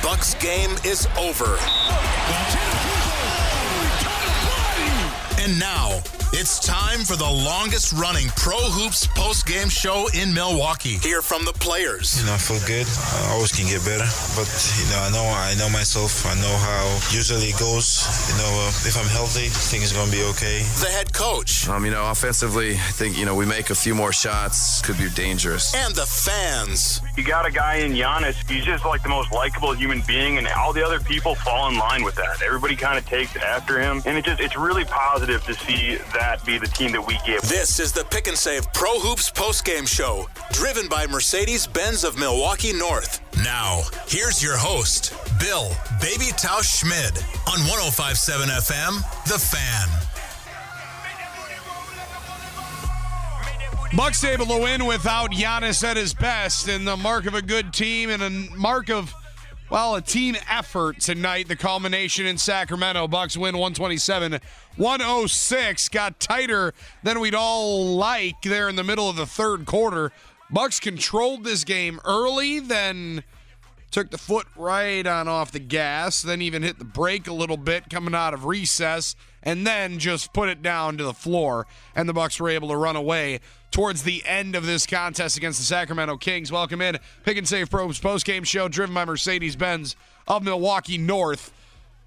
Bucks game is over. And now it's time for the longest running Pro Hoops post game show in Milwaukee. Hear from the players. You know, I feel good. I always can get better, but you know, I know I know myself. I know how usually it goes. You know, uh, if I'm healthy, things gonna be okay. The head coach Um, you know, offensively, I think, you know, we make a few more shots, could be dangerous. and the fans. You got a guy in Giannis. He's just like the most likable human being, and all the other people fall in line with that. Everybody kind of takes after him, and it just it's really positive to see that be the team that we get. This is the Pick and Save Pro Hoops post game show, driven by Mercedes Benz of Milwaukee North. Now, here's your host, Bill Baby Tausch Schmid on 1057 FM, The Fan. Bucks able to win without Giannis at his best, and the mark of a good team and a mark of, well, a team effort tonight. The culmination in Sacramento. Bucks win 127 106. Got tighter than we'd all like there in the middle of the third quarter. Bucks controlled this game early, then took the foot right on off the gas, then even hit the brake a little bit coming out of recess, and then just put it down to the floor. And the Bucks were able to run away towards the end of this contest against the Sacramento Kings. Welcome in Pick and Save Pro Hoops post game show driven by Mercedes Benz of Milwaukee North.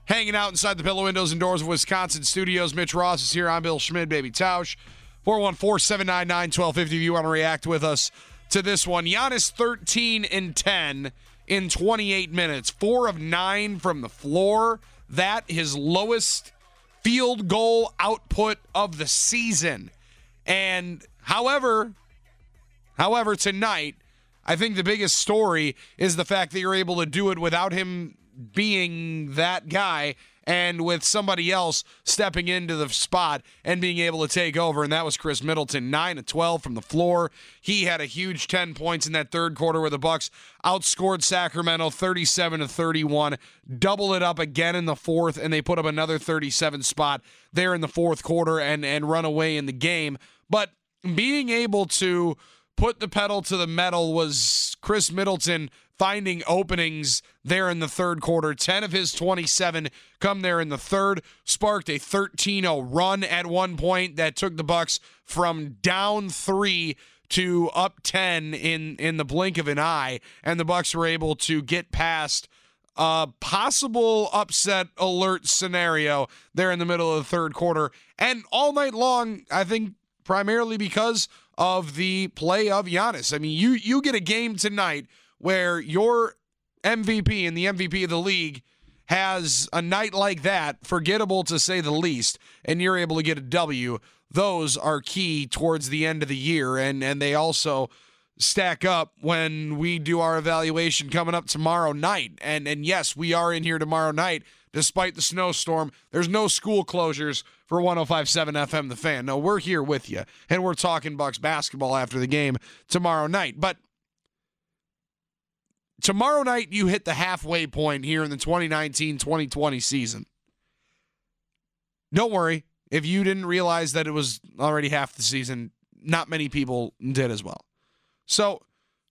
Hanging out inside the Pella windows and doors of Wisconsin studios. Mitch Ross is here. I'm Bill Schmid, baby Tausch. 414 799 1250 if you want to react with us to this one. Giannis 13 and 10 in 28 minutes, four of nine from the floor. That his lowest field goal output of the season. And however, however, tonight, I think the biggest story is the fact that you're able to do it without him being that guy and with somebody else stepping into the spot and being able to take over. And that was Khris Middleton, 9 to 12 from the floor. He had a huge 10 points in that third quarter where the Bucks outscored Sacramento 37 to 31, double it up again in the fourth, and they put up another 37 spot there in the fourth quarter and, and run away in the game. But being able to put the pedal to the metal was Khris Middleton finding openings there in the third quarter. 10 of his 27 come there in the third, sparked a 13-0 run at one point that took the Bucks from down 3 to up 10 in in the blink of an eye and the Bucks were able to get past a possible upset alert scenario there in the middle of the third quarter and all night long I think primarily because of the play of Giannis. I mean, you you get a game tonight where your MVP and the MVP of the league has a night like that, forgettable to say the least, and you're able to get a W. Those are key towards the end of the year, and and they also stack up when we do our evaluation coming up tomorrow night. And and yes, we are in here tomorrow night despite the snowstorm. There's no school closures for 1057 FM the fan. No, we're here with you and we're talking Bucks basketball after the game tomorrow night. But tomorrow night you hit the halfway point here in the 2019-2020 season. Don't worry, if you didn't realize that it was already half the season, not many people did as well. So,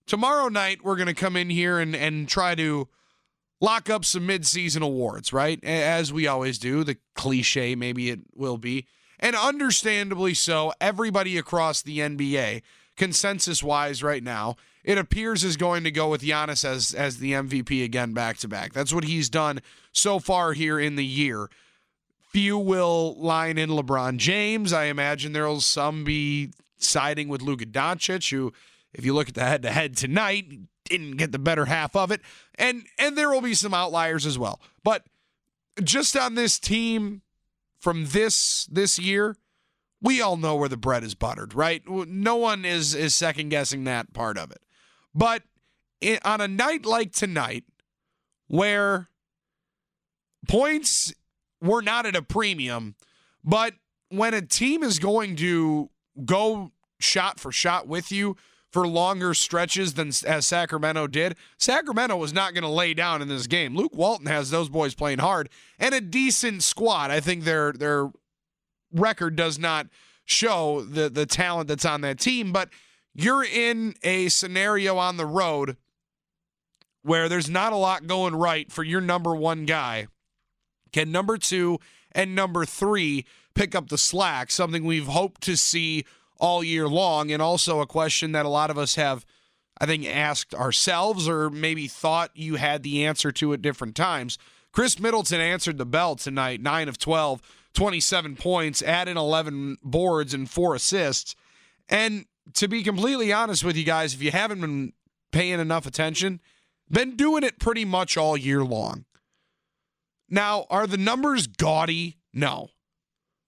tomorrow night we're going to come in here and and try to lock up some midseason awards, right? As we always do. The cliche, maybe it will be. And understandably so, everybody across the NBA, consensus wise right now, it appears is going to go with Giannis as, as the MVP again back to back. That's what he's done so far here in the year. Few will line in LeBron James. I imagine there'll some be siding with Luka Doncic, who, if you look at the head to head tonight, didn't get the better half of it. And and there will be some outliers as well. But just on this team from this this year, we all know where the bread is buttered, right? No one is is second guessing that part of it. But on a night like tonight, where points were not at a premium, but when a team is going to go shot for shot with you for longer stretches than as Sacramento did, Sacramento was not going to lay down in this game. Luke Walton has those boys playing hard and a decent squad. I think their their record does not show the the talent that's on that team, but you're in a scenario on the road where there's not a lot going right for your number 1 guy. Can number 2 and number 3 pick up the slack, something we've hoped to see all year long and also a question that a lot of us have I think asked ourselves or maybe thought you had the answer to at different times. Khris Middleton answered the bell tonight, 9 of 12 27 points, add in 11 boards and four assists. And to be completely honest with you guys, if you haven't been paying enough attention, been doing it pretty much all year long. Now, are the numbers gaudy? No.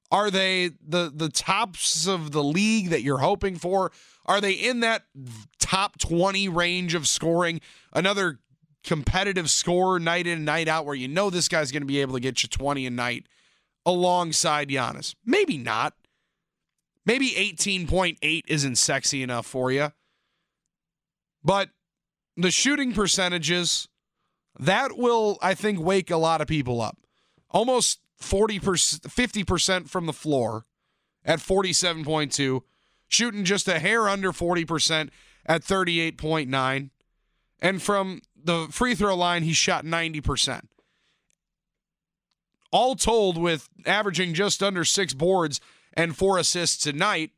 Are they the the tops of the league that you're hoping for? Are they in that top 20 range of scoring? Another competitive score night in and night out where you know this guy's going to be able to get you 20 a night alongside Giannis? Maybe not. Maybe 18.8 isn't sexy enough for you. But the shooting percentages, that will, I think, wake a lot of people up. Almost 40%, 50% from the floor at 47.2, shooting just a hair under 40% at 38.9. And from the free throw line, he shot 90% all told, with averaging just under six boards and four assists a night,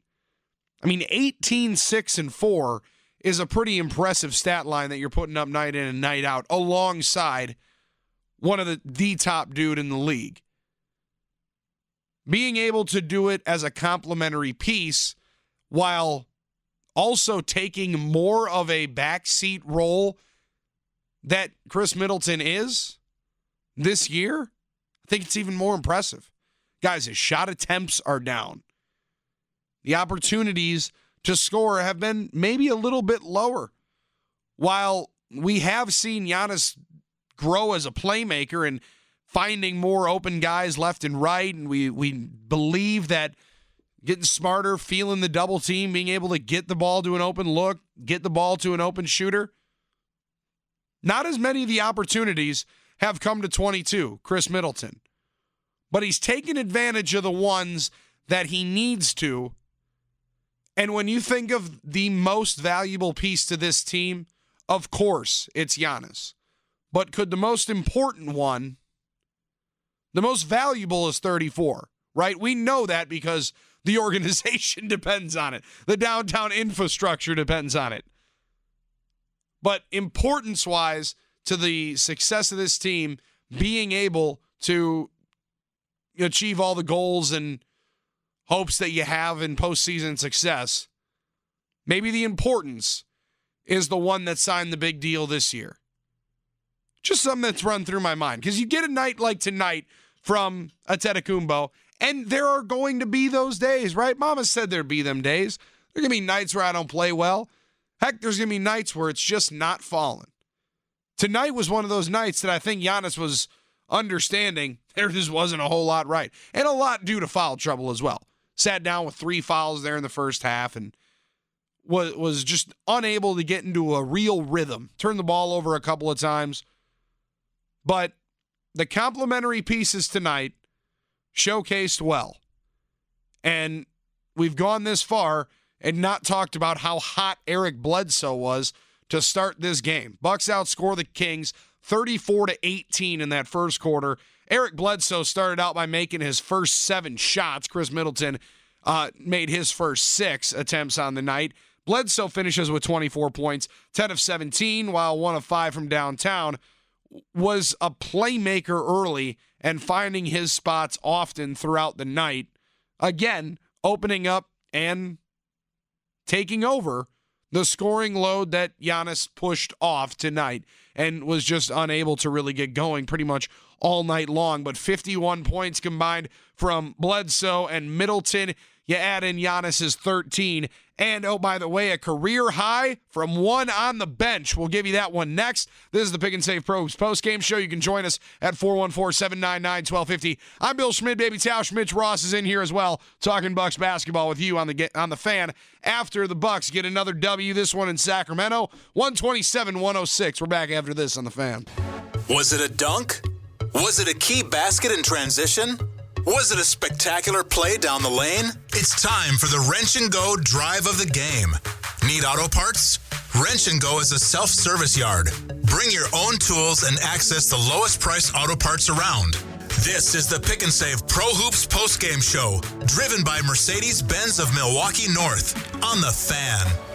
I mean, 18, 6, and 4 is a pretty impressive stat line that you're putting up night in and night out alongside one of the, the top dude in the league. Being able to do it as a complementary piece while also taking more of a backseat role that Khris Middleton is this year I think it's even more impressive. Guys, his shot attempts are down. The opportunities to score have been maybe a little bit lower. While we have seen Giannis grow as a playmaker and finding more open guys left and right, and we we believe that getting smarter, feeling the double team, being able to get the ball to an open look, get the ball to an open shooter. Not as many of the opportunities have come to 22, Khris Middleton. But he's taken advantage of the ones that he needs to. And when you think of the most valuable piece to this team, of course, it's Giannis. But could the most important one, the most valuable is 34, right? We know that because the organization depends on it, the downtown infrastructure depends on it. But importance wise, to the success of this team being able to achieve all the goals and hopes that you have in postseason success, maybe the importance is the one that signed the big deal this year. Just something that's run through my mind because you get a night like tonight from Antetokounmpo, and there are going to be those days, right? Mama said there'd be them days. There are going to be nights where I don't play well. Heck, there's to be nights where it's just not falling. Tonight was one of those nights that I think Giannis was understanding there just wasn't a whole lot right. And a lot due to foul trouble as well. Sat down with three fouls there in the first half and was was just unable to get into a real rhythm. Turned the ball over a couple of times. But the complementary pieces tonight showcased well. And we've gone this far and not talked about how hot Eric Bledsoe was to start this game. Bucks outscore the Kings 34 to 18 in that first quarter. Eric Bledsoe started out by making his first seven shots. Khris Middleton uh, made his first six attempts on the night. Bledsoe finishes with 24 points, 10 of 17, while one of five from downtown. Was a playmaker early and finding his spots often throughout the night. Again, opening up and taking over the scoring load that Giannis pushed off tonight and was just unable to really get going pretty much all night long. But 51 points combined from Bledsoe and Middleton. You add in Giannis's 13. And oh, by the way, a career high from one on the bench. We'll give you that one next. This is the Pick and Save Pros post game show. You can join us at 414 799 1250. I'm Bill Schmid, baby Tausch. Mitch Ross is in here as well, talking Bucks basketball with you on the on the fan. After the Bucks get another W, this one in Sacramento, 127 106. We're back after this on the fan. Was it a dunk? Was it a key basket in transition? Was it a spectacular play down the lane? It's time for the Wrench and Go drive of the game. Need auto parts? Wrench and Go is a self service yard. Bring your own tools and access the lowest price auto parts around. This is the Pick and Save Pro Hoops postgame show, driven by Mercedes Benz of Milwaukee North on the fan.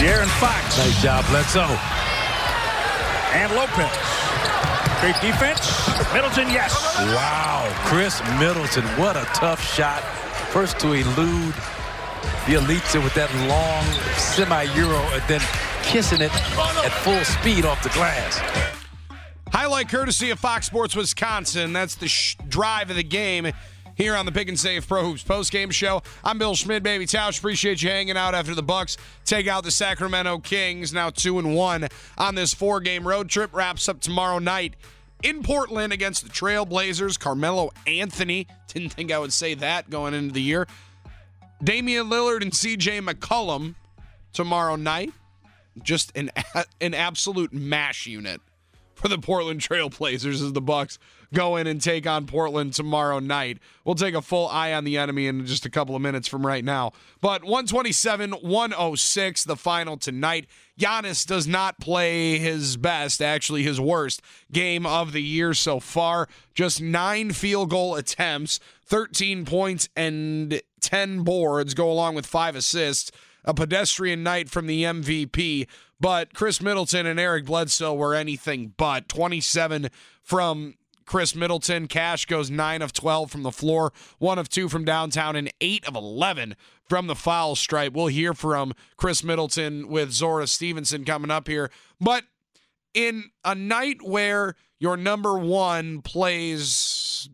De'Aaron Fox. Nice job, Bledsoe. And Lopez. Great defense. Middleton, yes. Wow. Khris Middleton, what a tough shot. First to elude the Elitza with that long semi-euro and then kissing it at full speed off the glass. Highlight courtesy of Fox Sports Wisconsin. That's the sh- drive of the game here on the Pick and Save Pro Hoops postgame show. I'm Bill Schmid, baby Tausch. Appreciate you hanging out after the Bucks take out the Sacramento Kings. Now two and one on this four-game road trip. Wraps up tomorrow night in Portland against the Trailblazers. Carmelo Anthony. Didn't think I would say that going into the year. Damian Lillard and CJ McCollum tomorrow night. Just an an absolute mash unit for the Portland Trailblazers as the Bucks go in and take on Portland tomorrow night. We'll take a full eye on the enemy in just a couple of minutes from right now. But 127 106, the final tonight. Giannis does not play his best, actually, his worst game of the year so far. Just nine field goal attempts, 13 points, and 10 boards go along with five assists. A pedestrian night from the MVP, but Khris Middleton and Eric Bledsoe were anything but. 27 from Khris Middleton. Cash goes 9 of 12 from the floor, 1 of 2 from downtown, and 8 of 11 from the foul stripe. We'll hear from Khris Middleton with Zora Stephenson coming up here. But in a night where your number one plays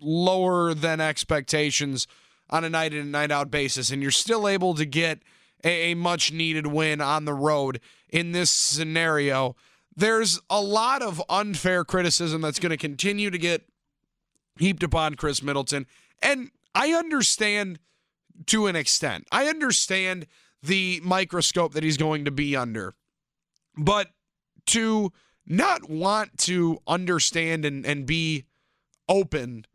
lower than expectations on a night in and night out basis, and you're still able to get a much needed win on the road in this scenario, there's a lot of unfair criticism that's going to continue to get heaped upon Khris Middleton. And I understand to an extent. I understand the microscope that he's going to be under. But to not want to understand and, and be open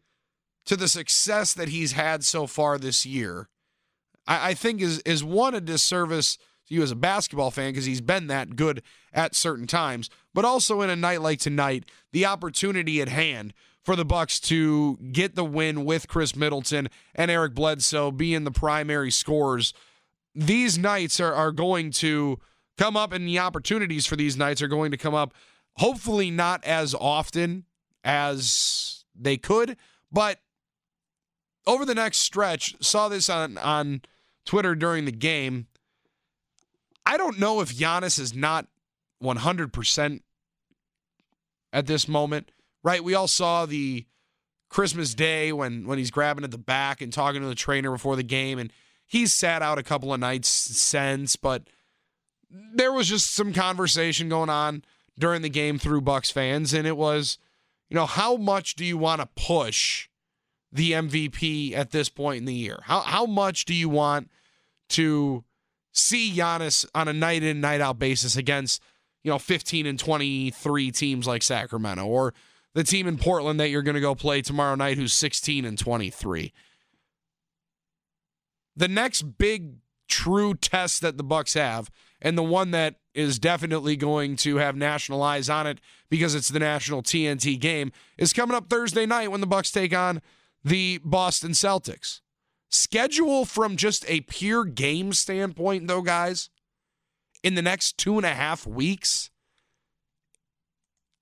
to the success that he's had so far this year, I, I think is is one a disservice to you as a basketball fan because he's been that good at certain times, but also in a night like tonight, the opportunity at hand for the Bucks to get the win with Khris Middleton and Eric Bledsoe being the primary scorers. These nights are, are going to come up, and the opportunities for these nights are going to come up. Hopefully, not as often as they could, but over the next stretch, saw this on on Twitter during the game. I don't know if Giannis is not 100% at this moment, right? We all saw the Christmas Day when when he's grabbing at the back and talking to the trainer before the game and he's sat out a couple of nights since, but there was just some conversation going on during the game through Bucks fans and it was, you know, how much do you want to push the MVP at this point in the year? How how much do you want to see Giannis on a night in night out basis against you know 15 and 23 teams like Sacramento or the team in Portland that you're going to go play tomorrow night who's 16 and 23. The next big true test that the Bucks have and the one that is definitely going to have national eyes on it because it's the national TNT game is coming up Thursday night when the Bucks take on the Boston Celtics. Schedule from just a pure game standpoint, though, guys, in the next two and a half weeks.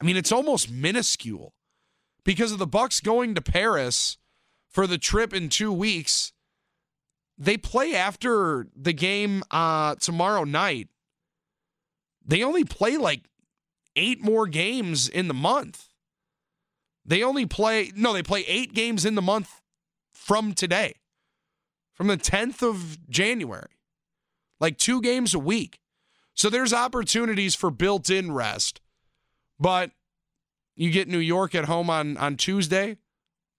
I mean, it's almost minuscule because of the Bucks going to Paris for the trip in two weeks. They play after the game uh, tomorrow night. They only play like eight more games in the month. They only play, no, they play eight games in the month from today, from the 10th of January, like two games a week. So there's opportunities for built in rest. But you get New York at home on, on Tuesday,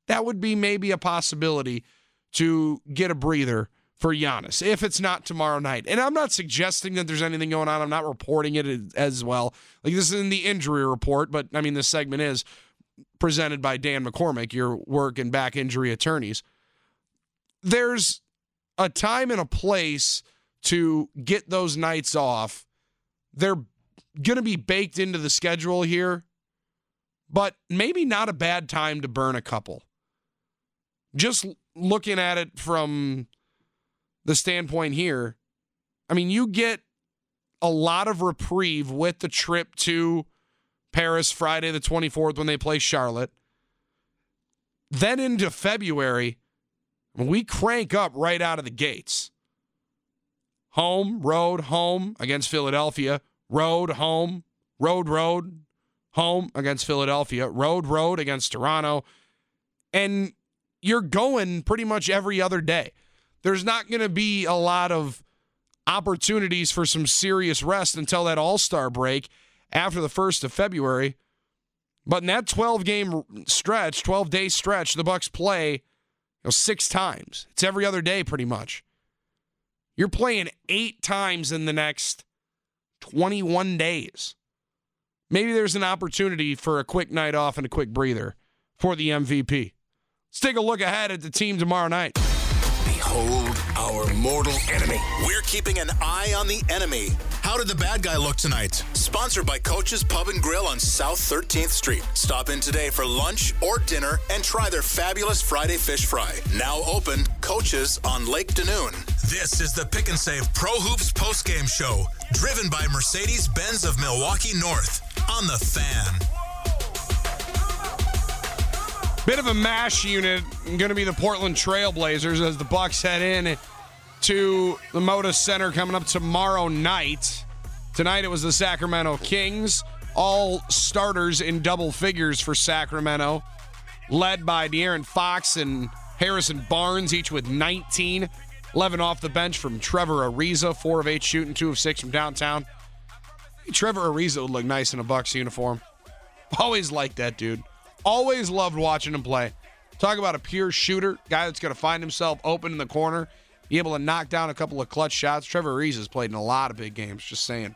that would be maybe a possibility to get a breather for Giannis if it's not tomorrow night. And I'm not suggesting that there's anything going on. I'm not reporting it as well. Like this is in the injury report, but I mean this segment is presented by Dan McCormick, your work and back injury attorneys. There's a time and a place to get those nights off. They're going to be baked into the schedule here, but maybe not a bad time to burn a couple. Just looking at it from the standpoint here, I mean, you get a lot of reprieve with the trip to Paris Friday the 24th when they play Charlotte. Then into February, we crank up right out of the gates. Home, road, home against Philadelphia, road, home, road, road, home against Philadelphia, road, road against Toronto. And you're going pretty much every other day. There's not going to be a lot of opportunities for some serious rest until that All Star break after the 1st of February. But in that 12 game stretch, 12 day stretch, the Bucks play know, six times. It's every other day, pretty much. You're playing eight times in the next 21 days. Maybe there's an opportunity for a quick night off and a quick breather for the MVP. Let's take a look ahead at the team tomorrow night. Behold our mortal enemy. We're keeping an eye on the enemy. How did the bad guy look tonight? Sponsored by Coach's Pub and Grill on South 13th Street. Stop in today for lunch or dinner and try their fabulous Friday fish fry. Now open, Coach's on Lake Denoon. This is the Pick and Save Pro Hoops postgame show, driven by Mercedes Benz of Milwaukee North on the fan. Bit of a mash unit going to be the Portland Trailblazers as the Bucks head in to the Moda Center coming up tomorrow night. Tonight it was the Sacramento Kings, all starters in double figures for Sacramento, led by De'Aaron Fox and Harrison Barnes, each with 19. 11 off the bench from Trevor Ariza, 4 of 8 shooting, 2 of 6 from downtown. Trevor Ariza would look nice in a Bucks uniform. Always liked that dude. Always loved watching him play. Talk about a pure shooter, guy that's going to find himself open in the corner, be able to knock down a couple of clutch shots. Trevor Ariza has played in a lot of big games, just saying.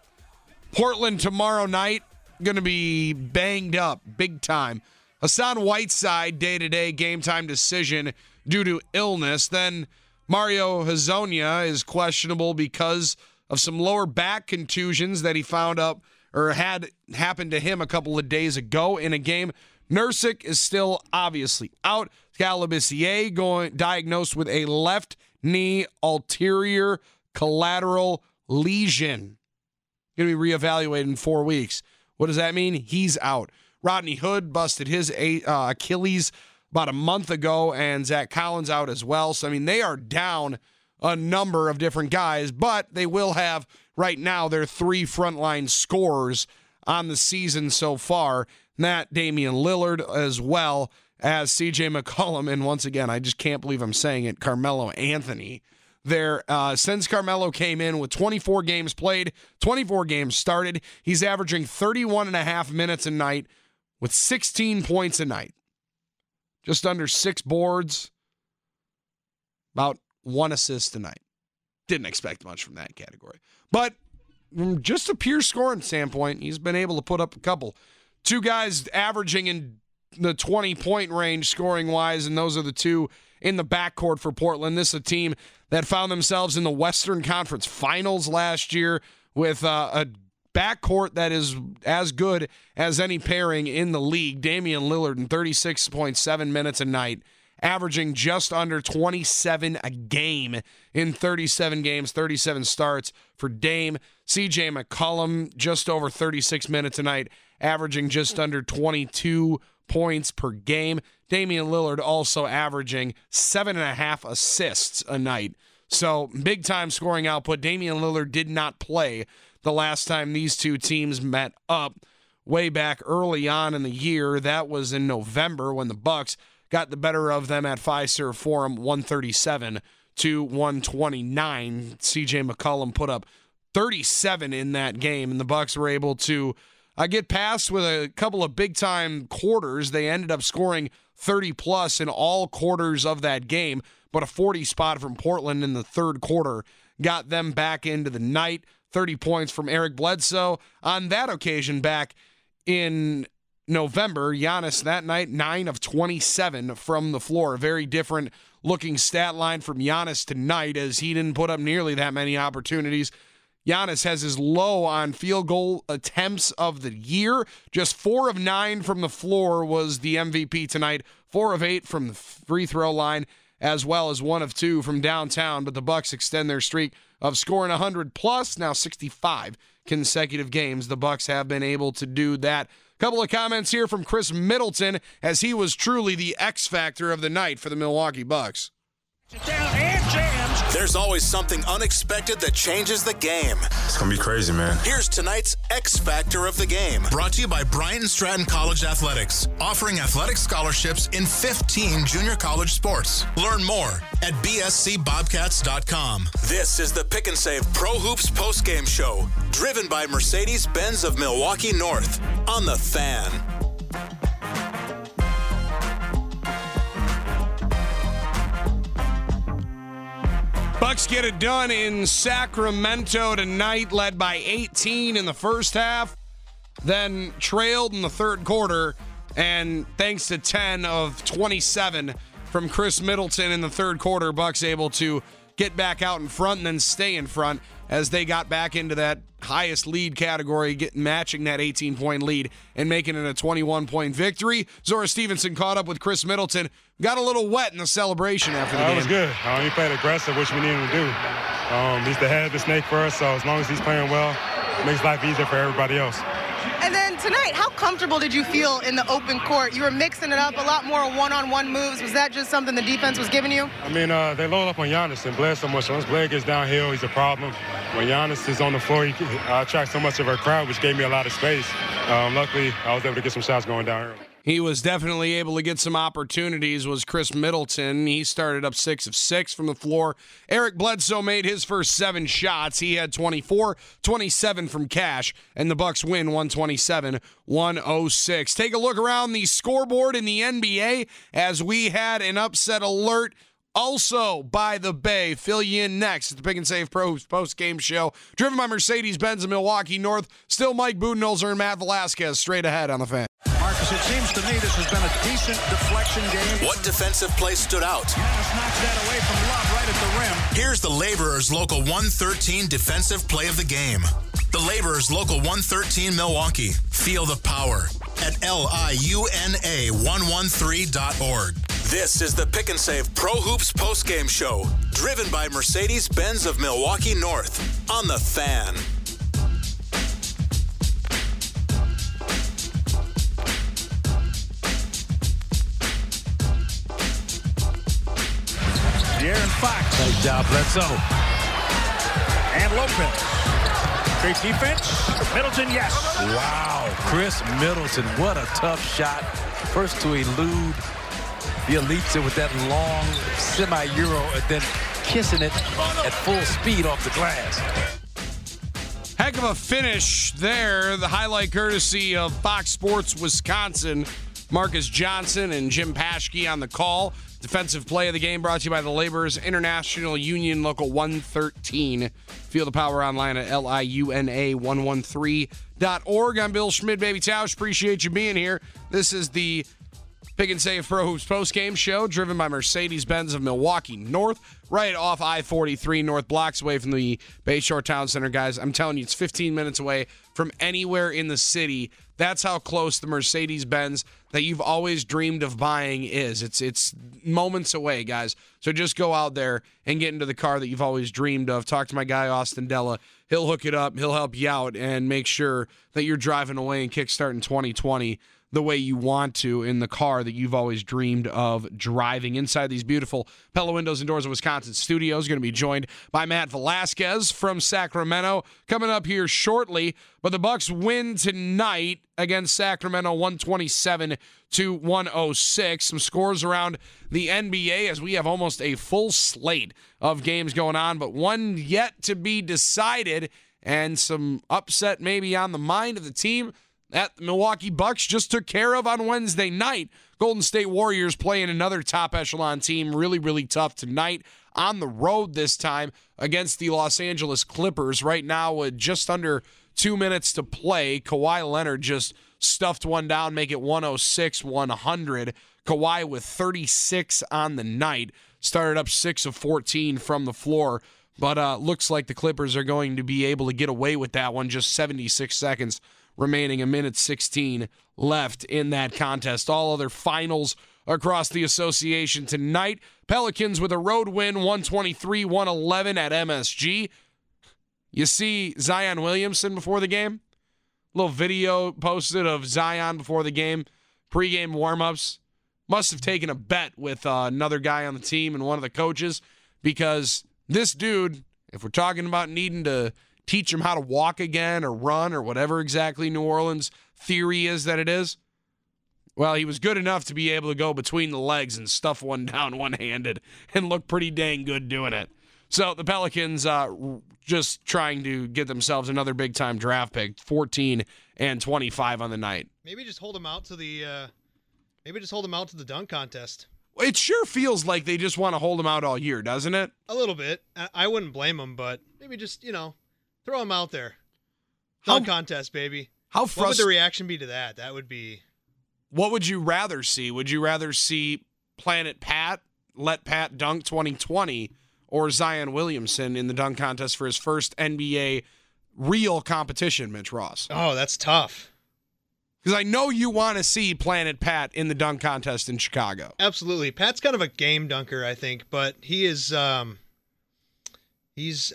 Portland tomorrow night, going to be banged up big time. Hassan Whiteside, day to day game time decision due to illness. Then Mario Hezonja is questionable because of some lower back contusions that he found up or had happened to him a couple of days ago in a game Nurkic is still obviously out. Skal Labissiere going diagnosed with a left knee ulterior collateral lesion. Going to be reevaluated in four weeks. What does that mean? He's out. Rodney Hood busted his uh, Achilles about a month ago, and Zach Collins out as well. So, I mean, they are down a number of different guys, but they will have right now their three frontline scorers on the season so far. That Damian Lillard as well as CJ McCollum. And once again, I just can't believe I'm saying it, Carmelo Anthony. There, uh, since Carmelo came in with 24 games played, 24 games started, he's averaging 31 and a half minutes a night with 16 points a night. Just under six boards, about one assist a night. Didn't expect much from that category. But from just a pure scoring standpoint, he's been able to put up a couple. Two guys averaging in the 20 point range scoring wise, and those are the two in the backcourt for Portland. This is a team that found themselves in the Western Conference Finals last year with uh, a backcourt that is as good as any pairing in the league. Damian Lillard in 36.7 minutes a night, averaging just under 27 a game in 37 games, 37 starts for Dame. CJ McCollum, just over 36 minutes a night, averaging just under 22 points per game. Damian Lillard also averaging seven and a half assists a night. So big time scoring output. Damian Lillard did not play the last time these two teams met up way back early on in the year. That was in November when the Bucks got the better of them at Fiserv Forum 137 to 129. CJ McCollum put up 37 in that game and the Bucks were able to uh, get past with a couple of big time quarters. They ended up scoring 30 plus in all quarters of that game, but a 40 spot from Portland in the third quarter got them back into the night. 30 points from Eric Bledsoe on that occasion back in November. Giannis that night, 9 of 27 from the floor. Very different looking stat line from Giannis tonight as he didn't put up nearly that many opportunities. Giannis has his low on field goal attempts of the year. Just four of nine from the floor was the MVP tonight. Four of eight from the free throw line, as well as one of two from downtown. But the Bucks extend their streak of scoring 100 plus, now 65 consecutive games. The Bucks have been able to do that. Couple of comments here from Khris Middleton as he was truly the X factor of the night for the Milwaukee Bucks. Down and jams. There's always something unexpected that changes the game. It's gonna be crazy, man. Here's tonight's X Factor of the Game. Brought to you by Bryant and Stratton College Athletics, offering athletic scholarships in 15 junior college sports. Learn more at bscbobcats.com. This is the Pick and Save Pro Hoops postgame show, driven by Mercedes Benz of Milwaukee North on the Fan. Bucks get it done in Sacramento tonight, led by 18 in the first half, then trailed in the third quarter, and thanks to 10 of 27 from Khris Middleton in the third quarter, Bucks able to get back out in front and then stay in front as they got back into that highest lead category, get, matching that 18 point lead and making it a 21 point victory. Zora Stephenson caught up with Khris Middleton, got a little wet in the celebration after the That game. That was good. Um, he played aggressive, which we needed to do. Um, he's the head of the snake for us, so as long as he's playing well, it makes life easier for everybody else. And then tonight, how comfortable did you feel in the open court? You were mixing it up, a lot more one-on-one moves. Was that just something the defense was giving you? I mean, uh, they load up on Giannis and Bled so much. Once Bled gets downhill, he's a problem. When Giannis is on the floor, he uh, attracts so much of our crowd, which gave me a lot of space. Um, luckily, I was able to get some shots going down early. He was definitely able to get some opportunities. Was Khris Middleton? He started up six of six from the floor. Eric Bledsoe made his first seven shots. He had 24, 27 from cash, and the Bucks win 127, 106. Take a look around the scoreboard in the NBA as we had an upset alert. Also by the Bay, fill you in next. It's the Pick and Save Pro post game show, driven by Mercedes Benz of Milwaukee North. Still Mike Budenholzer and Matt Velazquez straight ahead on the fan. Marques, it seems to me this has been a decent deflection game. What defensive play stood out? Giannis knocks that away from Love right at the rim. Here's the Laborers Local 113 defensive play of the game. The Laborers Local 113 Milwaukee. Feel the power at liuna113.org. This is the Pick and Save Pro Hoops postgame show, driven by Mercedes Benz of Milwaukee North on the Fan. De'Aaron Fox Nice job, Bledsoe. and Lopez. Great defense. Middleton, yes. Wow. Khris Middleton, what a tough shot. First to elude the Elitza with that long semi-euro and then kissing it at full speed off the glass. Heck of a finish there. The highlight courtesy of Fox Sports Wisconsin. Marques Johnson and Jim Paschke on the call. Defensive play of the game brought to you by the Laborers International Union Local 113. Feel the power online at liuna113.org. I'm Bill Schmid, Baby Tausch. Appreciate you being here. This is the Pick and Save Pro Hoops post game show driven by Mercedes Benz of Milwaukee North, right off I 43 North, blocks away from the Bayshore Town Center, guys. I'm telling you, it's 15 minutes away from anywhere in the city. That's how close the Mercedes Benz that you've always dreamed of buying is. It's it's moments away, guys. So just go out there and get into the car that you've always dreamed of. Talk to my guy Austin Della. He'll hook it up. He'll help you out and make sure that you're driving away and kickstarting 2020 the way you want to in the car that you've always dreamed of driving. Inside these beautiful Pella Windows and Doors of Wisconsin studios, going to be joined by Matt Velazquez from Sacramento coming up here shortly. But the Bucks win tonight against Sacramento 127 to 106. Some scores around the NBA as we have almost a full slate of games going on, but one yet to be decided and some upset maybe on the mind of the team that the Milwaukee Bucks just took care of on Wednesday night. Golden State Warriors playing another top echelon team, really, really tough tonight on the road this time against the Los Angeles Clippers. Right now, with just under two minutes to play, Kawhi Leonard just stuffed one down, make it 106 100. Kawhi with 36 on the night, started up 6 of 14 from the floor. But uh, looks like the Clippers are going to be able to get away with that one. Just 76 seconds remaining, a minute 16 left in that contest. All other finals across the association tonight. Pelicans with a road win, 123 111 at MSG. You see Zion Williamson before the game? little video posted of Zion before the game, pregame warmups. Must have taken a bet with uh, another guy on the team and one of the coaches because this dude, if we're talking about needing to teach him how to walk again or run or whatever exactly New Orleans theory is that it is, well, he was good enough to be able to go between the legs and stuff one down one handed and look pretty dang good doing it. So the Pelicans uh, just trying to get themselves another big time draft pick, 14 and 25 on the night. Maybe just hold them out to the uh, maybe just hold them out to the dunk contest. It sure feels like they just want to hold him out all year, doesn't it? A little bit. I, I wouldn't blame them, but maybe just you know throw him out there. Dunk how, contest, baby. How frust- What would the reaction be to that? That would be. What would you rather see? Would you rather see Planet Pat let Pat dunk 2020 or Zion Williamson in the dunk contest for his first NBA real competition, Mitch Ross? Oh, that's tough. Because I know you want to see Planet Pat in the dunk contest in Chicago. Absolutely. Pat's kind of a game dunker, I think, but he is. Um, he's.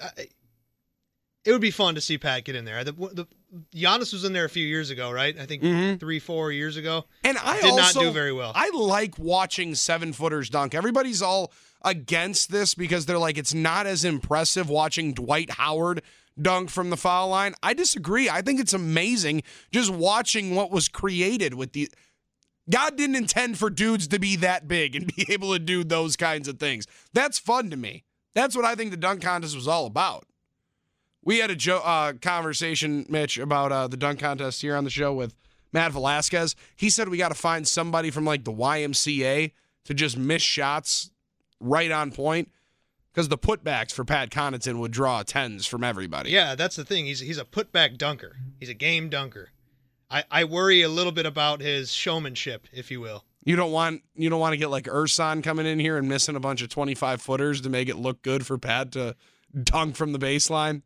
It would be fun to see Pat get in there. The, the Giannis was in there a few years ago, right? I think mm-hmm. three, four years ago. And I did also, not do very well. I like watching seven footers dunk. Everybody's all against this because they're like it's not as impressive watching Dwight Howard dunk from the foul line. I disagree. I think it's amazing just watching what was created with the God didn't intend for dudes to be that big and be able to do those kinds of things. That's fun to me. That's what I think the dunk contest was all about. We had a jo- uh, conversation, Mitch, about uh, the dunk contest here on the show with Matt Velazquez. He said we got to find somebody from like the YMCA to just miss shots right on point because the putbacks for Pat Connaughton would draw tens from everybody. Yeah, that's the thing. He's he's a putback dunker. He's a game dunker. I, I worry a little bit about his showmanship, if you will. You don't want you don't want to get like Ersan coming in here and missing a bunch of twenty five footers to make it look good for Pat to dunk from the baseline.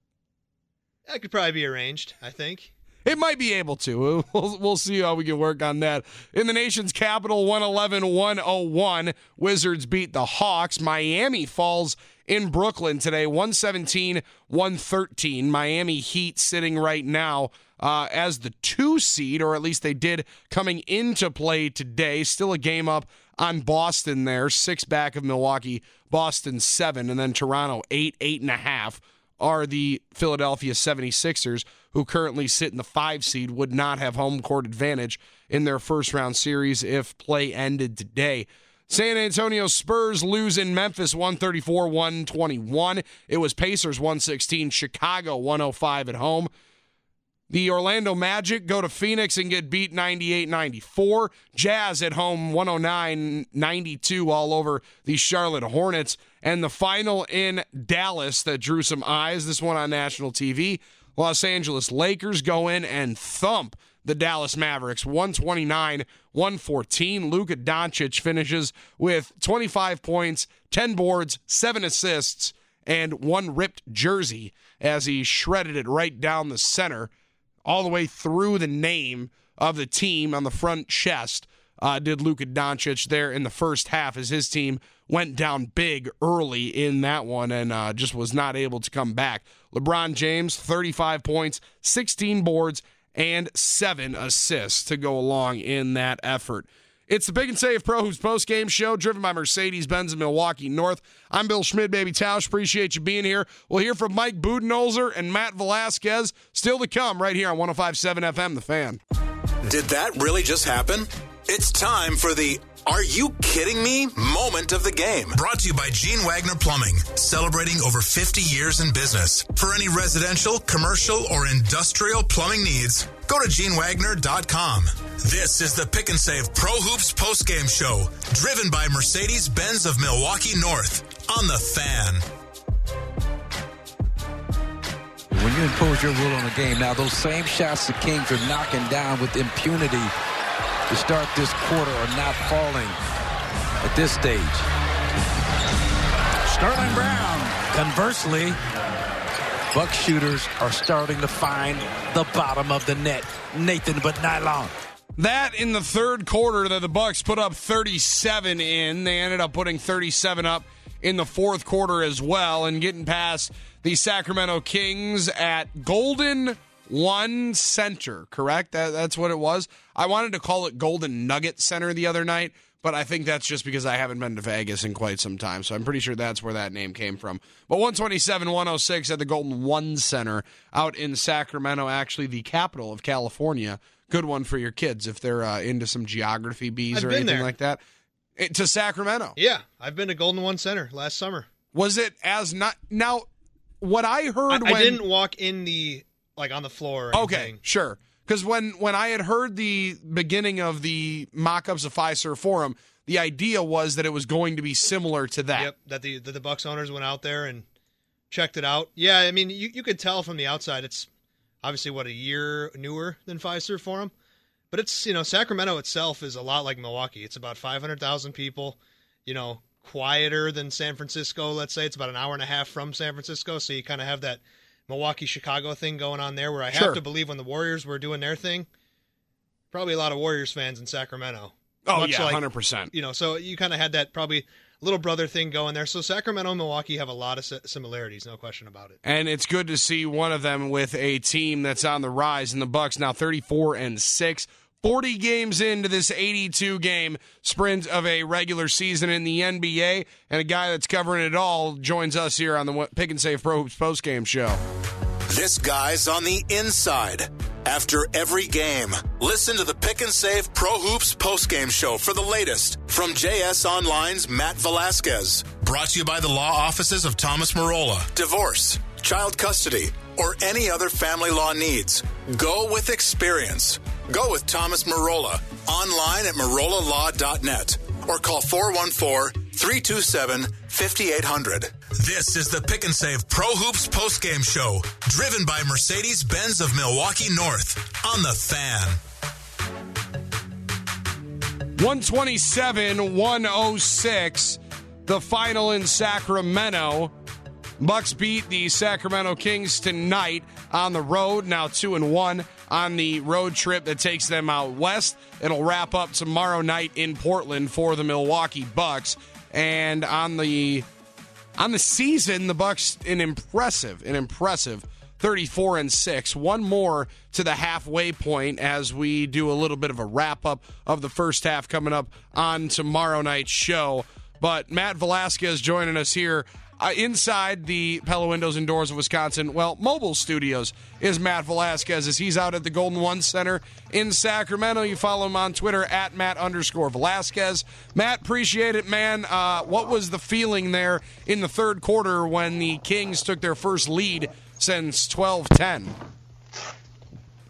That could probably be arranged. I think. It might be able to. We'll, we'll see how we can work on that. In the nation's capital, 111 101. Wizards beat the Hawks. Miami falls in Brooklyn today, 117 113. Miami Heat sitting right now uh, as the two seed, or at least they did coming into play today. Still a game up on Boston there, six back of Milwaukee. Boston seven, and then Toronto eight, eight and a half are the Philadelphia 76ers, who currently sit in the five seed, would not have home court advantage in their first round series if play ended today. San Antonio Spurs lose in Memphis 134 121. It was Pacers 116, Chicago 105 at home. The Orlando Magic go to Phoenix and get beat 98 94. Jazz at home 109 92 all over the Charlotte Hornets. And the final in Dallas that drew some eyes, this one on national TV. Los Angeles Lakers go in and thump the Dallas Mavericks 129 114. Luka Doncic finishes with 25 points, 10 boards, 7 assists, and one ripped jersey as he shredded it right down the center all the way through the name of the team on the front chest. Uh, did Luka Doncic there in the first half as his team went down big early in that one and uh, just was not able to come back. LeBron James, 35 points, 16 boards, and seven assists to go along in that effort. It's the Pick and Save Pro Hoops post game show driven by Mercedes Benz in Milwaukee North. I'm Bill Schmid, baby Tausch. Appreciate you being here. We'll hear from Mike Budenholzer and Matt Velazquez still to come right here on 1057 FM, The Fan. Did that really just happen? It's time for the Are You Kidding Me moment of the game. Brought to you by Gene Wagner Plumbing, celebrating over 50 years in business. For any residential, commercial, or industrial plumbing needs, go to genewagner.com. This is the Pick and Save Pro Hoops postgame show, driven by Mercedes Benz of Milwaukee North on the fan. When you impose your will on a game, now those same shots the Kings are knocking down with impunity to start this quarter are not falling at this stage. Sterling Brown. Conversely, Buck shooters are starting to find the bottom of the net. Nathan, but not long. That in the third quarter that the Bucks put up 37 in, they ended up putting 37 up in the fourth quarter as well and getting past the Sacramento Kings at Golden One Center, correct? That, that's what it was. I wanted to call it Golden Nugget Center the other night, but I think that's just because I haven't been to Vegas in quite some time. So I'm pretty sure that's where that name came from. But 127 106 at the Golden One Center out in Sacramento, actually the capital of California. Good one for your kids if they're uh, into some geography bees I've or anything there. like that. It- to Sacramento. Yeah, I've been to Golden One Center last summer. Was it as not now? What I heard I, when I didn't walk in the like on the floor. Or Okay, sure. Because when when I had heard the beginning of the mock-ups of Fiserv Forum, the idea was that it was going to be similar to that. Yep, that the that the Bucks owners went out there and checked it out. Yeah, I mean you you could tell from the outside it's obviously what a year newer than Fiserv Forum, but it's you know Sacramento itself is a lot like Milwaukee. It's about five hundred thousand people. You know, quieter than San Francisco. Let's say it's about an hour and a half from San Francisco, so you kind of have that Milwaukee Chicago thing going on there. Where I have Sure. to believe when the Warriors were doing their thing, probably a lot of Warriors fans in Sacramento. Oh yeah, like- hundred percent. you know, so you kind of had that probably little brother thing going there. So Sacramento and Milwaukee have a lot of similarities, no question about it. And it's good to see one of them with a team that's on the rise. in the Bucks now 34 and six. 40 games into this 82 game sprint of a regular season in the NBA, and a guy that's covering it all joins us here on the Pick and Save Pro Hoops postgame show. This guy's on the inside. After every game, listen to the Pick and Save Pro Hoops postgame show for the latest from JS Online's Matt Velazquez. Brought to you by the law offices of Thomas Marola. Divorce, child custody, or any other family law needs. Go with experience. Go with Thomas Marola. Online at marolalaw.net or call 414 327 5800. This is the Pick and Save Pro Hoops postgame show, driven by Mercedes Benz of Milwaukee North on the fan. 127 106, the final in Sacramento. Bucks beat the Sacramento Kings tonight on the road, now 2 and 1 on the road trip that takes them out west. It'll wrap up tomorrow night in Portland for the Milwaukee Bucks. And on the on the season, the Bucks an impressive, an impressive 34 and 6. One more to the halfway point as we do a little bit of a wrap up of the first half coming up on tomorrow night's show. But Matt Velazquez joining us here uh, inside the Pella Windows and Doors of Wisconsin, well, mobile studios is Matt Velazquez as he's out at the Golden One Center in Sacramento. You follow him on Twitter at Matt underscore Velazquez. Matt, appreciate it, man. Uh, what was the feeling there in the third quarter when the Kings took their first lead since 12 10?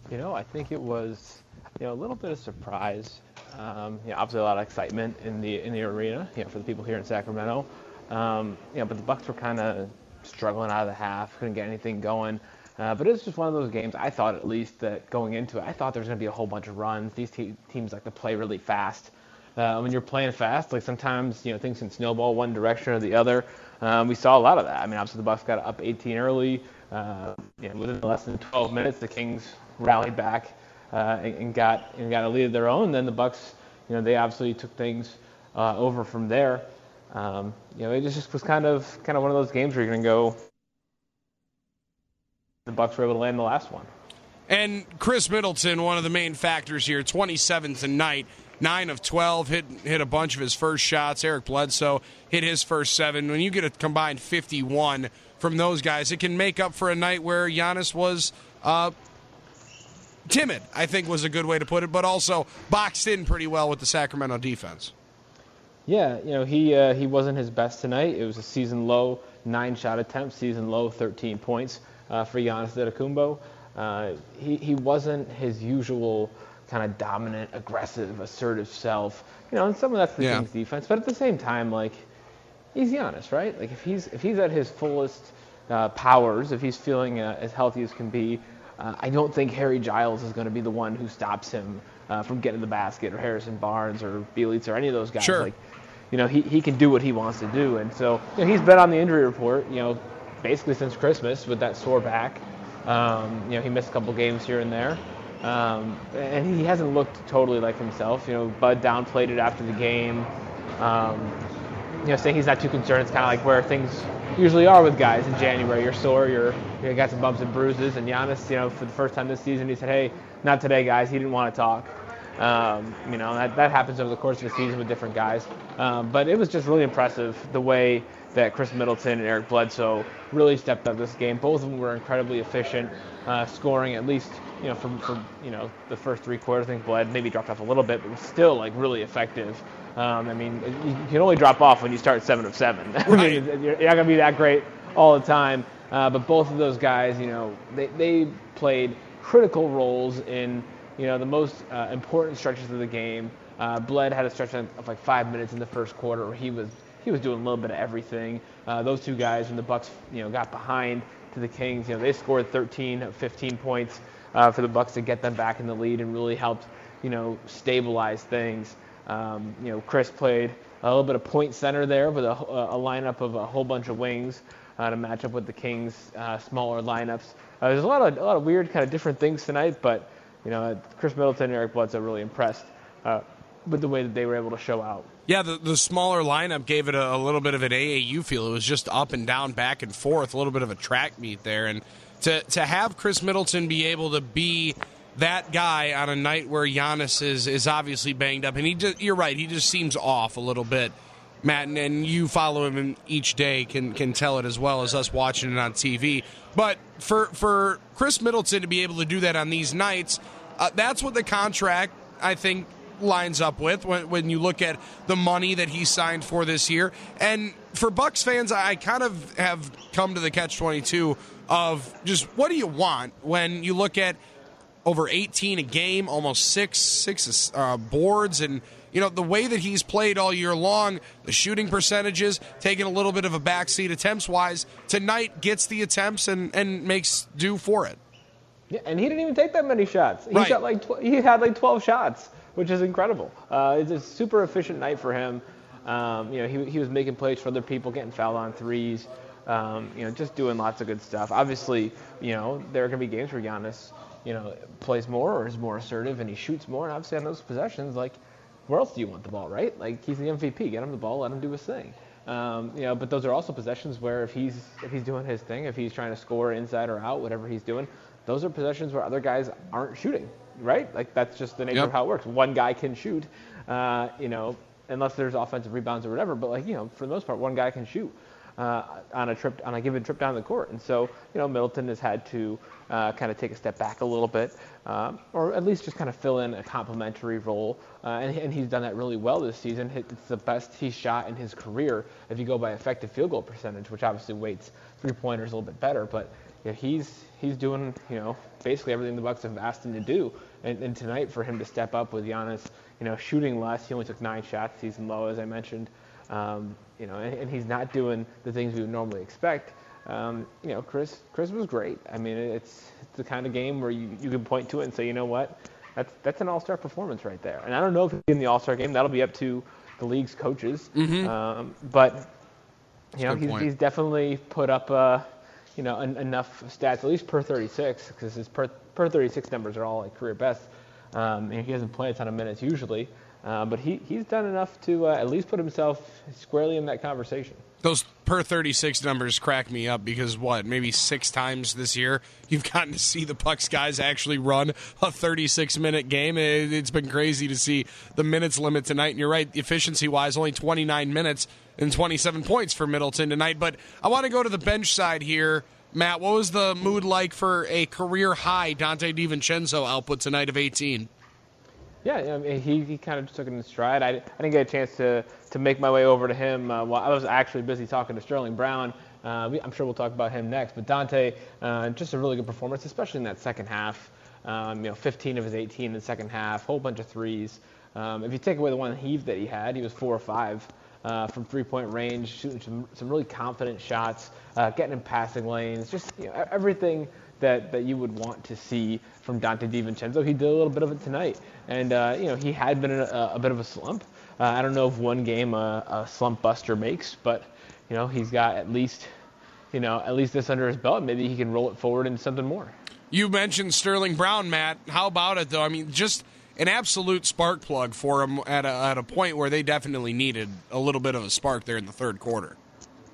You know, I think it was, you know, a little bit of surprise. Um, you know, obviously a lot of excitement in the in the arena, you know, for the people here in Sacramento. Um, you know, but the Bucks were kind of struggling out of the half, couldn't get anything going. Uh, but it was just one of those games. I thought, at least, that going into it, I thought there was going to be a whole bunch of runs. These te- teams like to play really fast. Uh, when you're playing fast, like sometimes you know things can snowball one direction or the other. Um, we saw a lot of that. I mean, obviously the Bucks got up 18 early. Uh, you know, within less than 12 minutes, the Kings rallied back uh, and, and got and got a lead of their own. then the Bucks, you know, they obviously took things uh, over from there. Um, you know, it just was kind of kind of one of those games where you're going to go. The Bucks were able to land the last one. And Khris Middleton, one of the main factors here, 27 tonight, 9 of 12, hit, hit a bunch of his first shots. Eric Bledsoe hit his first seven. When you get a combined 51 from those guys, it can make up for a night where Giannis was uh, timid, I think was a good way to put it, but also boxed in pretty well with the Sacramento defense. Yeah, you know, he uh, he wasn't his best tonight. It was a season low nine shot attempts, season low 13 points uh, for Giannis Antetokounmpo. Uh, he he wasn't his usual kind of dominant, aggressive, assertive self. You know, and some of that's the Yeah. Kings defense, but at the same time, like he's Giannis, right? Like if he's if he's at his fullest uh, powers, if he's feeling uh, as healthy as can be, uh, I don't think Harry Giles is going to be the one who stops him uh, from getting the basket, or Harrison Barnes, or Bjelica, or any of those guys. Sure. Like, you know, he, he can do what he wants to do, and so you know, he's been on the injury report, you know, basically since Christmas with that sore back. Um, you know, he missed a couple games here and there. Um, and he hasn't looked totally like himself. You know, Bud downplayed it after the game. Um, you know, saying he's not too concerned. It's kind of like where things usually are with guys in January. You're sore, you're you got some bumps and bruises. And Giannis, you know, for the first time this season, he said, "Hey, not today, guys." He didn't want to talk. Um, you know, that, that happens over the course of the season with different guys. Um, but it was just really impressive the way that Khris Middleton and Eric Bledsoe really stepped up this game. Both of them were incredibly efficient, uh, scoring at least, you know, from, from you know the first three quarters. I think Bled maybe dropped off a little bit, but was still like really effective. Um, I mean, you can only drop off when you start seven of seven. I mean, you're not gonna be that great all the time. Uh, but both of those guys, you know, they, they played critical roles in you know the most uh, important stretches of the game. Uh, Bled had a stretch of, like five minutes in the first quarter where he was he was doing a little bit of everything. Uh, those two guys, when the Bucks you know got behind to the Kings, you know they scored 13 of 15 points uh, for the Bucks to get them back in the lead and really helped you know stabilize things. Um, you know Chris played a little bit of point center there with a, a lineup of a whole bunch of wings uh, to match up with the Kings' uh, smaller lineups. Uh, there's a lot of a lot of weird kind of different things tonight, but you know Khris Middleton and Eric Bledsoe really impressed uh, with the way that they were able to show out. Yeah, the, the smaller lineup gave it a, a little bit of an AAU feel. It was just up and down, back and forth, a little bit of a track meet there. And to, to have Khris Middleton be able to be that guy on a night where Giannis is, is obviously banged up, and he just, you're right, he just seems off a little bit, Matt, and, and you follow him each day can can tell it as well as us watching it on TV. But for for Khris Middleton to be able to do that on these nights, uh, that's what the contract I think lines up with when, when you look at the money that he signed for this year. And for Bucks fans, I kind of have come to the catch 22 of just what do you want when you look at over 18 a game, almost six six uh, boards, and you know the way that he's played all year long, the shooting percentages taking a little bit of a backseat attempts wise. Tonight gets the attempts and and makes do for it. Yeah, and he didn't even take that many shots. He Right. shot like tw- he had like 12 shots, which is incredible. Uh, it's a super efficient night for him. Um, you know, he, he was making plays for other people, getting fouled on threes. Um, you know, just doing lots of good stuff. Obviously, you know, there are going to be games where Giannis, you know, plays more or is more assertive and he shoots more. And obviously, on those possessions, like, where else do you want the ball, right? Like, he's the MVP. Get him the ball, let him do his thing. Um, you know, but those are also possessions where if he's if he's doing his thing, if he's trying to score inside or out, whatever he's doing, those are possessions where other guys aren't shooting, right? Like that's just the nature Yep. of how it works. One guy can shoot, uh, you know, unless there's offensive rebounds or whatever. But like you know, for the most part, one guy can shoot uh, on a trip on a given trip down the court. And so you know, Middleton has had to uh, kind of take a step back a little bit, um, or at least just kind of fill in a complementary role. Uh, and, and he's done that really well this season. It's the best he's shot in his career if you go by effective field goal percentage, which obviously weights three pointers a little bit better. But he's he's doing you know basically everything the Bucks have asked him to do. And, and tonight for him to step up with Giannis, you know, shooting less. He only took nine shots, season low as I mentioned. Um, you know, and, and he's not doing the things we would normally expect. Um, you know, Chris Chris was great. I mean, it's it's the kind of game where you, you can point to it and say, you know what, that's that's an all-star performance right there. And I don't know if he's in the all-star game. That'll be up to the league's coaches. Mhm. Um, but you know, he's, he's definitely put up uh, you know en- enough stats, at least per 36, because his per, per 36 numbers are all like career best. Um, and he doesn't play a ton of minutes usually. Uh, but he, he's done enough to uh, at least put himself squarely in that conversation. Those per 36 numbers crack me up because what, maybe six times this year you've gotten to see the Bucks guys actually run a 36 minute game. It, has been crazy to see the minutes limit tonight. And you're right, efficiency wise, only 29 minutes and 27 points for Middleton tonight. But I want to go to the bench side here. Matt, what was the mood like for a career high Donte DiVincenzo output tonight of 18? Yeah, I mean, he, he kind of took it in stride. I, I didn't get a chance to, to make my way over to him uh, while I was actually busy talking to Sterling Brown. Uh, I'm sure we'll talk about him next. But Donte, uh, just a really good performance, especially in that second half. Um, you know, 15 of his 18 in the second half, whole bunch of threes. Um, if you take away the one heave that he had, he was four or five uh, from three-point range, shooting some, some really confident shots, uh, getting in passing lanes, just you know, everything that, that you would want to see from Donte DiVincenzo. He did a little bit of it tonight, and uh, you know he had been in a, a bit of a slump. Uh, I don't know if one game a, a, slump buster makes, but you know he's got at least you know at least this under his belt. Maybe he can roll it forward into something more. You mentioned Sterling Brown, Matt. How about it though? I mean, just an absolute spark plug for him at a, at a point where they definitely needed a little bit of a spark there in the third quarter.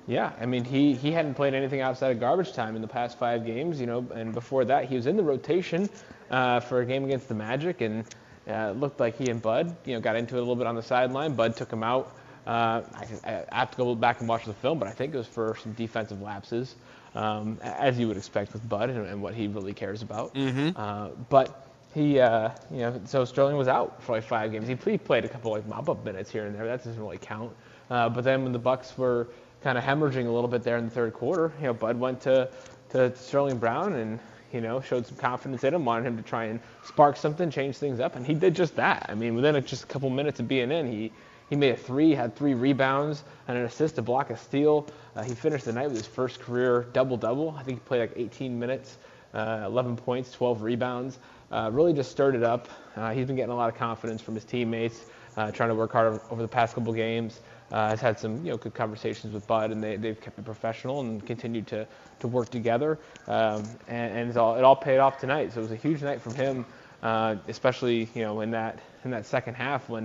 Yeah, I mean he he hadn't played anything outside of garbage time in the past five games, you know, and before that he was in the rotation uh, for a game against the Magic, and uh, looked like he and Bud, you know, got into it a little bit on the sideline. Bud took him out. Uh, I, I, have to go back and watch the film, but I think it was for some defensive lapses, um, as you would expect with Bud and, and, what he really cares about. Mm-hmm. Uh, but he, uh, you know, so Sterling was out for like five games. He played a couple like mop-up minutes here and there. That doesn't really count. Uh, but then when the Bucks were kind of hemorrhaging a little bit there in the third quarter. You know, Bud went to, to Sterling Brown and, you know, showed some confidence in him, wanted him to try and spark something, change things up, and he did just that. I mean, within just a couple minutes of being in, he, he made a three, had three rebounds, and an assist, a block, a steal. Uh, he finished the night with his first career double-double. I think he played like 18 minutes, uh, 11 points, 12 rebounds. Uh, really just stirred it up. Uh, he's been getting a lot of confidence from his teammates, uh, trying to work hard over the past couple games uh, has had some you know good conversations with Bud, and they they've kept it professional and continued to to work together, um, and, and all, it all paid off tonight. So it was a huge night from him, uh, especially you know in that in that second half when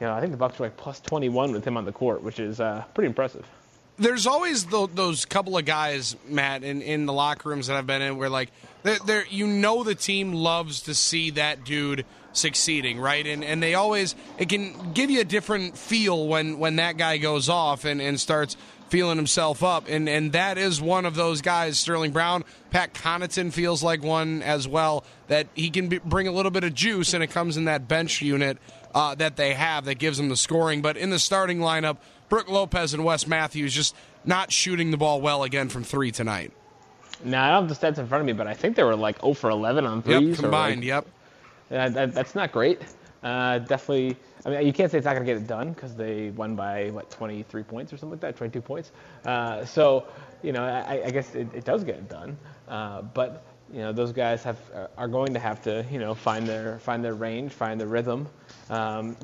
you know I think the Bucks were like plus 21 with him on the court, which is uh, pretty impressive. There's always the, those couple of guys, Matt, in, in the locker rooms that I've been in, where like they're, they're, you know the team loves to see that dude succeeding, right? And and they always it can give you a different feel when when that guy goes off and, and starts feeling himself up. And and that is one of those guys, Sterling Brown. Pat Connaughton feels like one as well that he can be, bring a little bit of juice, and it comes in that bench unit uh, that they have that gives them the scoring. But in the starting lineup, Brook Lopez and Wes Matthews just not shooting the ball well again from three tonight. Now I don't have the stats in front of me, but I think they were like 0 for 11 on threes. Yep, combined. Like, yep. Uh, that, that's not great. Uh, definitely. I mean, you can't say it's not going to get it done because they won by what 23 points or something like that, 22 points. Uh, so, you know, I, I guess it, it, does get it done. Uh, but you know, those guys have are going to have to you know find their find their range, find their rhythm. Um,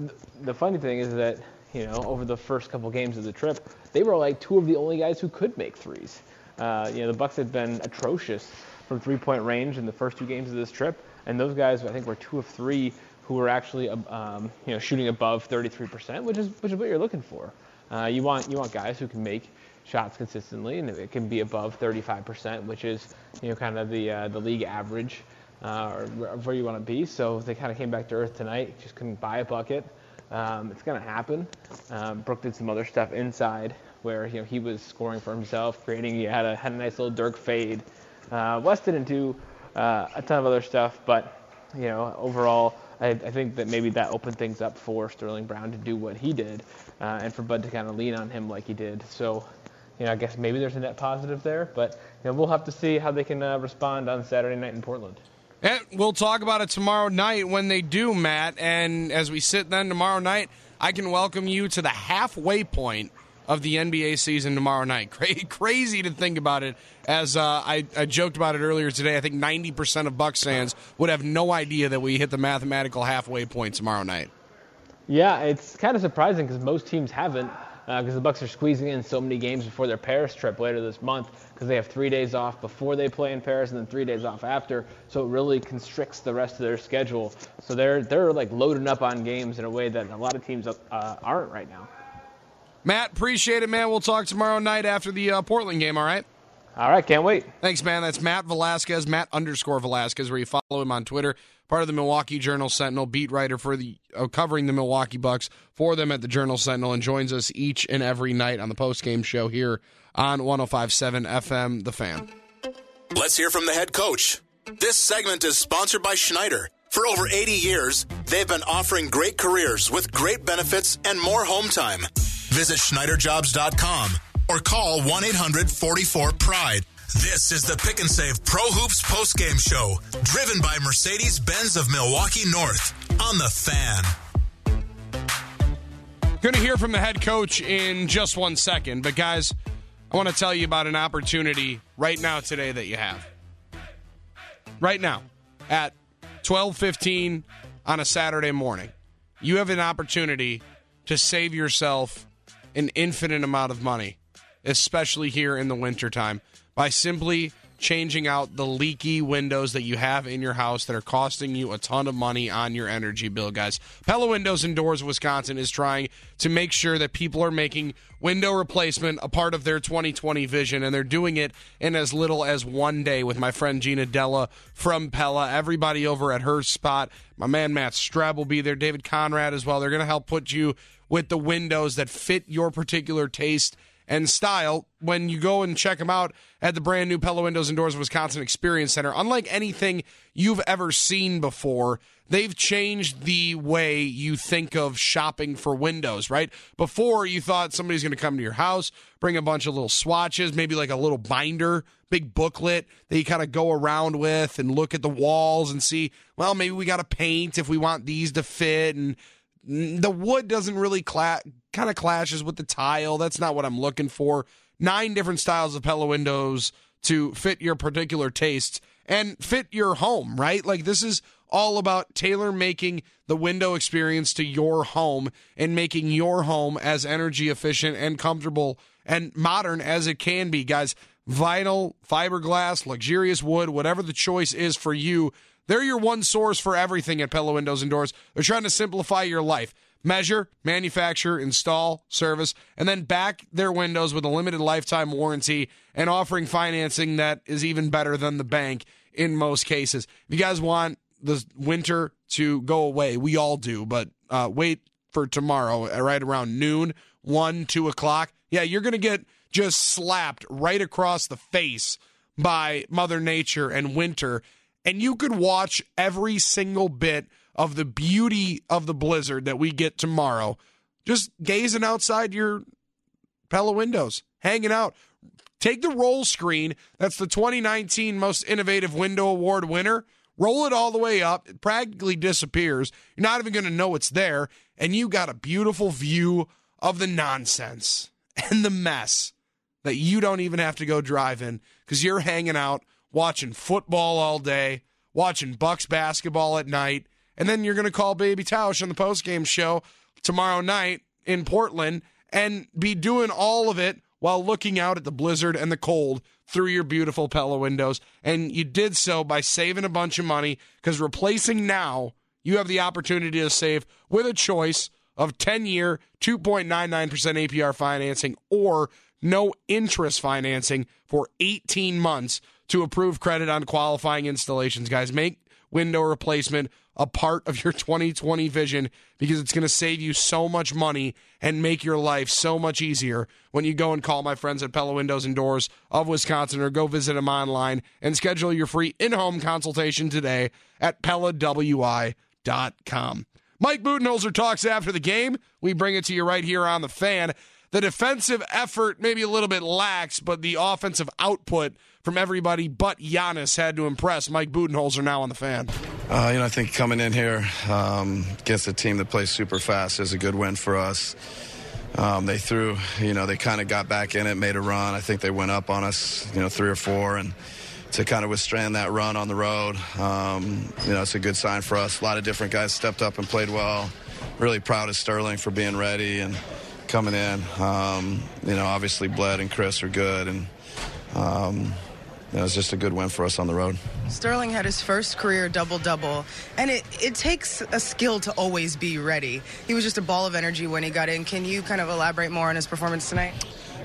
the funny thing is that you know over the first couple games of the trip, they were like two of the only guys who could make threes. Uh, you know, the Bucks had been atrocious from three-point range in the first two games of this trip. And those guys, I think, were two of three who were actually, um, you know, shooting above 33%, which is which is what you're looking for. Uh, you want you want guys who can make shots consistently, and it can be above 35%, which is you know kind of the uh, the league average uh, or where you want to be. So they kind of came back to earth tonight. Just couldn't buy a bucket. Um, it's going to happen. Um, Brook did some other stuff inside where you know he was scoring for himself, creating. He had a had a nice little Dirk fade. Uh, didn't do uh, a ton of other stuff. But you know, overall, I, I, think that maybe that opened things up for Sterling Brown to do what he did, uh, and for Bud to kind of lean on him like he did. So, you know, I guess maybe there's a net positive there, but you know, we'll have to see how they can uh, respond on Saturday night in Portland. And we'll talk about it tomorrow night when they do, Matt. And as we sit then tomorrow night, I can welcome you to the halfway point of the NBA season tomorrow night. Crazy to think about it. As uh, I, I, joked about it earlier today, I think 90% of Bucks fans would have no idea that we hit the mathematical halfway point tomorrow night. Yeah, it's kind of surprising because most teams haven't. Because uh, the Bucks are squeezing in so many games before their Paris trip later this month because they have three days off before they play in Paris and then three days off after. So it really constricts the rest of their schedule. So they're they're like loading up on games in a way that a lot of teams uh, aren't right now. Matt, appreciate it, man. We'll talk tomorrow night after the uh, Portland game. All right. All right, can't wait. Thanks, man. That's Matt Velazquez, Matt underscore Velazquez, where you follow him on Twitter. Part of the Milwaukee Journal Sentinel, beat writer for the uh, covering the Milwaukee Bucks for them at the Journal Sentinel, and joins us each and every night on the post game show here on 105.7 FM, The Fan. Let's hear from the head coach. This segment is sponsored by Schneider. For over 80 years, they've been offering great careers with great benefits and more home time. Visit SchneiderJobs.com or call 1 800 44 Pride. This is the Pick and Save Pro Hoops postgame show, driven by Mercedes Benz of Milwaukee North on the fan. Going to hear from the head coach in just one second, but guys, I want to tell you about an opportunity right now today that you have. Right now at 12:15 on a Saturday morning. You have an opportunity to save yourself an infinite amount of money especially here in the wintertime, by simply changing out the leaky windows that you have in your house that are costing you a ton of money on your energy bill, guys. Pella Windows and Doors Wisconsin is trying to make sure that people are making window replacement a part of their 2020 vision, and they're doing it in as little as one day with my friend Gina Della from Pella. Everybody over at her spot. My man Matt Strab will be there, David Conrad as well. They're going to help put you with the windows that fit your particular taste and style when you go and check them out at the brand new Pella Windows and Doors Wisconsin Experience Center. Unlike anything you've ever seen before, they've changed the way you think of shopping for windows, right? Before you thought somebody's going to come to your house, bring a bunch of little swatches, maybe like a little binder, big booklet that you kind of go around with and look at the walls and see, well, maybe we got to paint if we want these to fit and the wood doesn't really cla- kind of clashes with the tile. That's not what I'm looking for. Nine different styles of Pella windows to fit your particular tastes and fit your home, right? Like this is all about tailor making the window experience to your home and making your home as energy efficient and comfortable and modern as it can be, guys. Vinyl, fiberglass, luxurious wood, whatever the choice is for you, they're your one source for everything at Pella Windows and Doors. They're trying to simplify your life. Measure, manufacture, install, service, and then back their windows with a limited lifetime warranty and offering financing that is even better than the bank in most cases. If you guys want the winter to go away, we all do, but uh, wait for tomorrow, right around noon, 1, 2 o'clock. Yeah, you're going to get just slapped right across the face by Mother Nature and winter and you could watch every single bit of the beauty of the blizzard that we get tomorrow just gazing outside your Pella windows, hanging out. Take the roll screen, that's the 2019 Most Innovative Window Award winner. Roll it all the way up. It practically disappears. You're not even going to know it's there. And you got a beautiful view of the nonsense and the mess that you don't even have to go driving because you're hanging out watching football all day, watching Bucks basketball at night, and then you're going to call Baby Tausch on the postgame show tomorrow night in Portland and be doing all of it while looking out at the blizzard and the cold through your beautiful Pella windows. And you did so by saving a bunch of money because replacing now, you have the opportunity to save with a choice of 10 year, 2.99% APR financing or no interest financing for 18 months to approve credit on qualifying installations, guys. Make window replacement a part of your 2020 vision because it's going to save you so much money and make your life so much easier when you go and call my friends at Pella Windows and Doors of Wisconsin or go visit them online and schedule your free in-home consultation today at PellaWI.com. Mike Budenholzer talks after the game. We bring it to you right here on the fan. The defensive effort maybe a little bit lax, but the offensive output – from everybody but Giannis had to impress. Mike Budenholzer now on the fan. Uh, you know, I think coming in here um, against a team that plays super fast is a good win for us. Um, they threw, you know, they kind of got back in it, made a run. I think they went up on us, you know, three or four, and to kind of withstand that run on the road, um, you know, it's a good sign for us. A lot of different guys stepped up and played well. Really proud of Sterling for being ready and coming in. Um, you know, obviously Bled and Chris are good, and know, it's just a good win for us on the road. Sterling had his first career double double, and it, it takes a skill to always be ready. He was just a ball of energy when he got in. Can you kind of elaborate more on his performance tonight?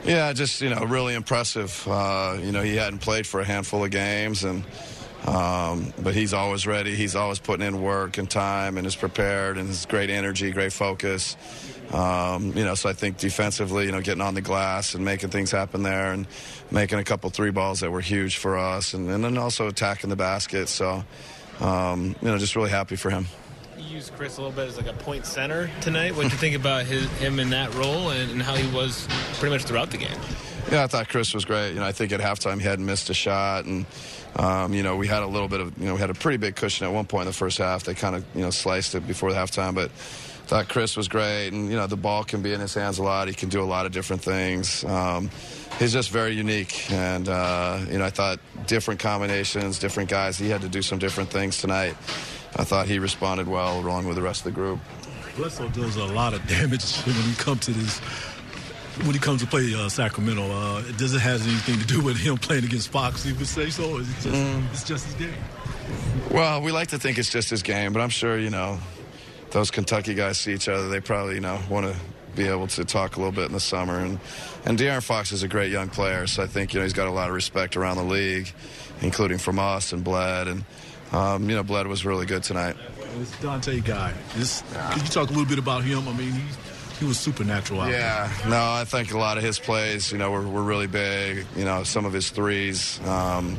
Yeah, just you know, really impressive. Uh, you know, he hadn't played for a handful of games, and um, but he's always ready. He's always putting in work and time, and is prepared, and has great energy, great focus. Um, you know, so I think defensively, you know, getting on the glass and making things happen there, and making a couple three balls that were huge for us, and, and then also attacking the basket. So, um, you know, just really happy for him. You used Chris a little bit as like a point center tonight. What do you think about his, him in that role and, and how he was pretty much throughout the game? Yeah, I thought Chris was great. You know, I think at halftime he hadn't missed a shot, and um, you know we had a little bit of you know we had a pretty big cushion at one point in the first half. They kind of you know sliced it before the halftime, but thought Chris was great, and you know the ball can be in his hands a lot. He can do a lot of different things. Um, he's just very unique, and uh, you know I thought different combinations, different guys. He had to do some different things tonight. I thought he responded well, along with the rest of the group. Bledsoe does a lot of damage when he comes to this. When he comes to play uh, Sacramento, uh, does it have anything to do with him playing against Fox? You would say so. Or is it just, mm. it's just his game. Well, we like to think it's just his game, but I'm sure you know those Kentucky guys see each other. They probably you know want to be able to talk a little bit in the summer. And and De'Aaron Fox is a great young player, so I think you know he's got a lot of respect around the league, including from us and Bled. And um, you know Bled was really good tonight. This Donte guy. This, yeah. Could you talk a little bit about him? I mean, he's he was supernatural out yeah, there. no, I think a lot of his plays, you know, were, were really big. You know, some of his threes, um,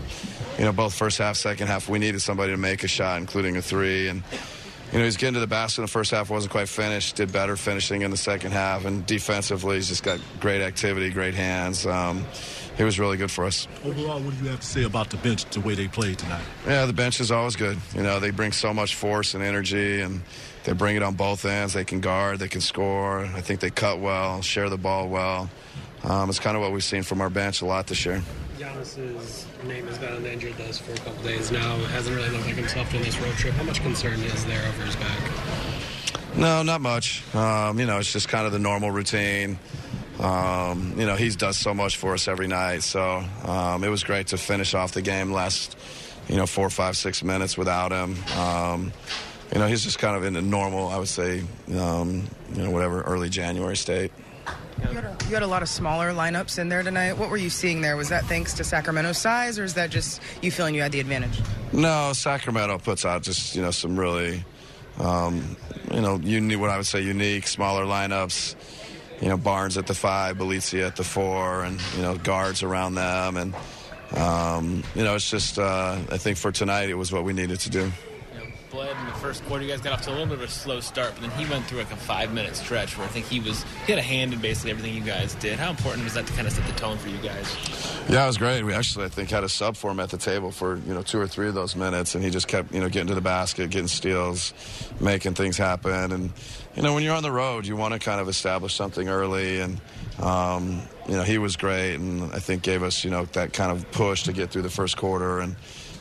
you know, both first half, second half, we needed somebody to make a shot, including a three. And, you know, he's getting to the basket in the first half, wasn't quite finished, did better finishing in the second half. And defensively, he's just got great activity, great hands. Um, he was really good for us. Overall, what do you have to say about the bench, the way they played tonight? Yeah, the bench is always good. You know, they bring so much force and energy, and they bring it on both ends. They can guard, they can score. I think they cut well, share the ball well. Um, it's kind of what we've seen from our bench a lot this year. Giannis's name has been on the injured list for a couple days now. Hasn't really looked like himself in this road trip. How much concern is there over his back? No, not much. Um, you know, it's just kind of the normal routine. Um, you know, he's does so much for us every night. So um, it was great to finish off the game last, you know, four, five, six minutes without him. You know, he's just kind of in a normal, I would say, um, you know, whatever, early January state. You had, a, you had, a, lot of smaller lineups in there tonight. What were you seeing there? Was that thanks to Sacramento's size, or is that just you feeling you had the advantage? No, Sacramento puts out just you know some really, um, you know, unique, what I would say unique smaller lineups. You know, Barnes at the five, Bjelica at the four, and you know guards around them, and um, you know it's just uh, I think for tonight it was what we needed to do. Bled in the first quarter. You guys got off to a little bit of a slow start, but then he went through like a five minute stretch where I think he was he had a hand in basically everything you guys did. How important was that to kind of set the tone for you guys? Yeah, it was great. We actually I think had a sub for him at the table for you know two or three of those minutes, and he just kept you know getting to the basket, getting steals, making things happen, and you know when you're on the road, you want to kind of establish something early and. Um, you know, he was great, and I think gave us, you know, that kind of push to get through the first quarter, and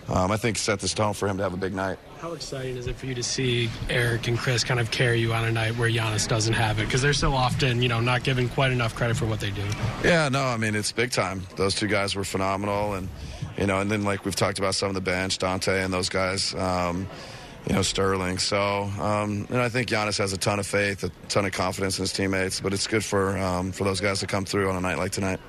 um, I think set the tone for him to have a big night. How exciting is it for you to see Eric and Chris kind of carry you on a night where Giannis doesn't have it? Because they're so often, you know, not given quite enough credit for what they do. Yeah, no, I mean it's big time. Those two guys were phenomenal, and you know, and then like we've talked about some of the bench, Donte and those guys. Um, you know, Sterling. So, um, and I think Giannis has a ton of faith, a ton of confidence in his teammates. But it's good for um, for those guys to come through on a night like tonight.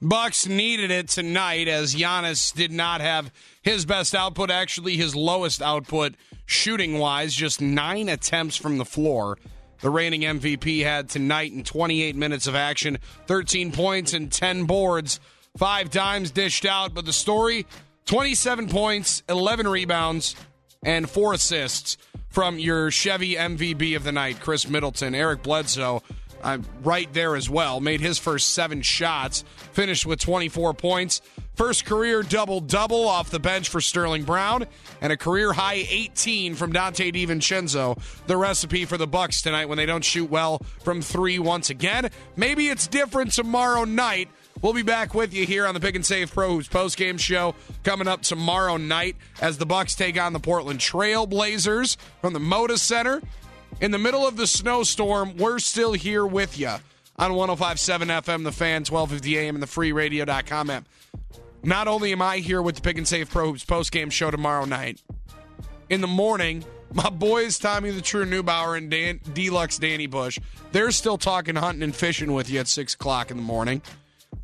Bucks needed it tonight as Giannis did not have his best output, actually his lowest output shooting wise, just nine attempts from the floor. The reigning MVP had tonight in 28 minutes of action, 13 points and 10 boards, five dimes dished out. But the story 27 points, 11 rebounds, and four assists from your Chevy MVP of the night, Khris Middleton. Eric Bledsoe uh, right there as well. Made his first seven shots, finished with 24 points. First career double double off the bench for Sterling Brown, and a career high 18 from Donte DiVincenzo. The recipe for the Bucks tonight when they don't shoot well from three once again. Maybe it's different tomorrow night. We'll be back with you here on the Pick and Save Pro Hoops postgame show coming up tomorrow night as the Bucks take on the Portland Trailblazers from the Moda Center in the middle of the snowstorm, we're still here with you. on 1057 FM, the fan, 1250 AM, and the freeradio.com app. Not only am I here with the Pick and Save Pro Hoops postgame show tomorrow night, in the morning, my boys Tommy the True Newbauer and Dan, Deluxe Danny Bush, they're still talking hunting and fishing with you at 6 o'clock in the morning.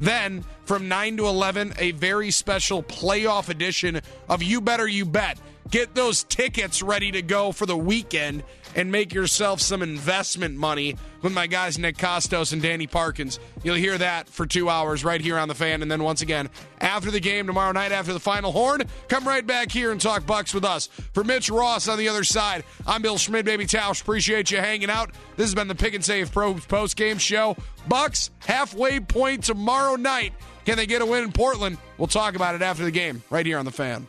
Then from 9 to 11, a very special playoff edition of You Better You Bet. Get those tickets ready to go for the weekend and make yourself some investment money with my guys Nick Kostos and Danny Parkins. You'll hear that for two hours right here on the fan. And then once again, after the game tomorrow night, after the final horn, come right back here and talk Bucks with us. For Mitch Ross on the other side, I'm Bill Schmid, baby Tausch. Appreciate you hanging out. This has been the Pick and Save Pro post game show. Bucks halfway point tomorrow night. Can they get a win in Portland? We'll talk about it after the game right here on the fan.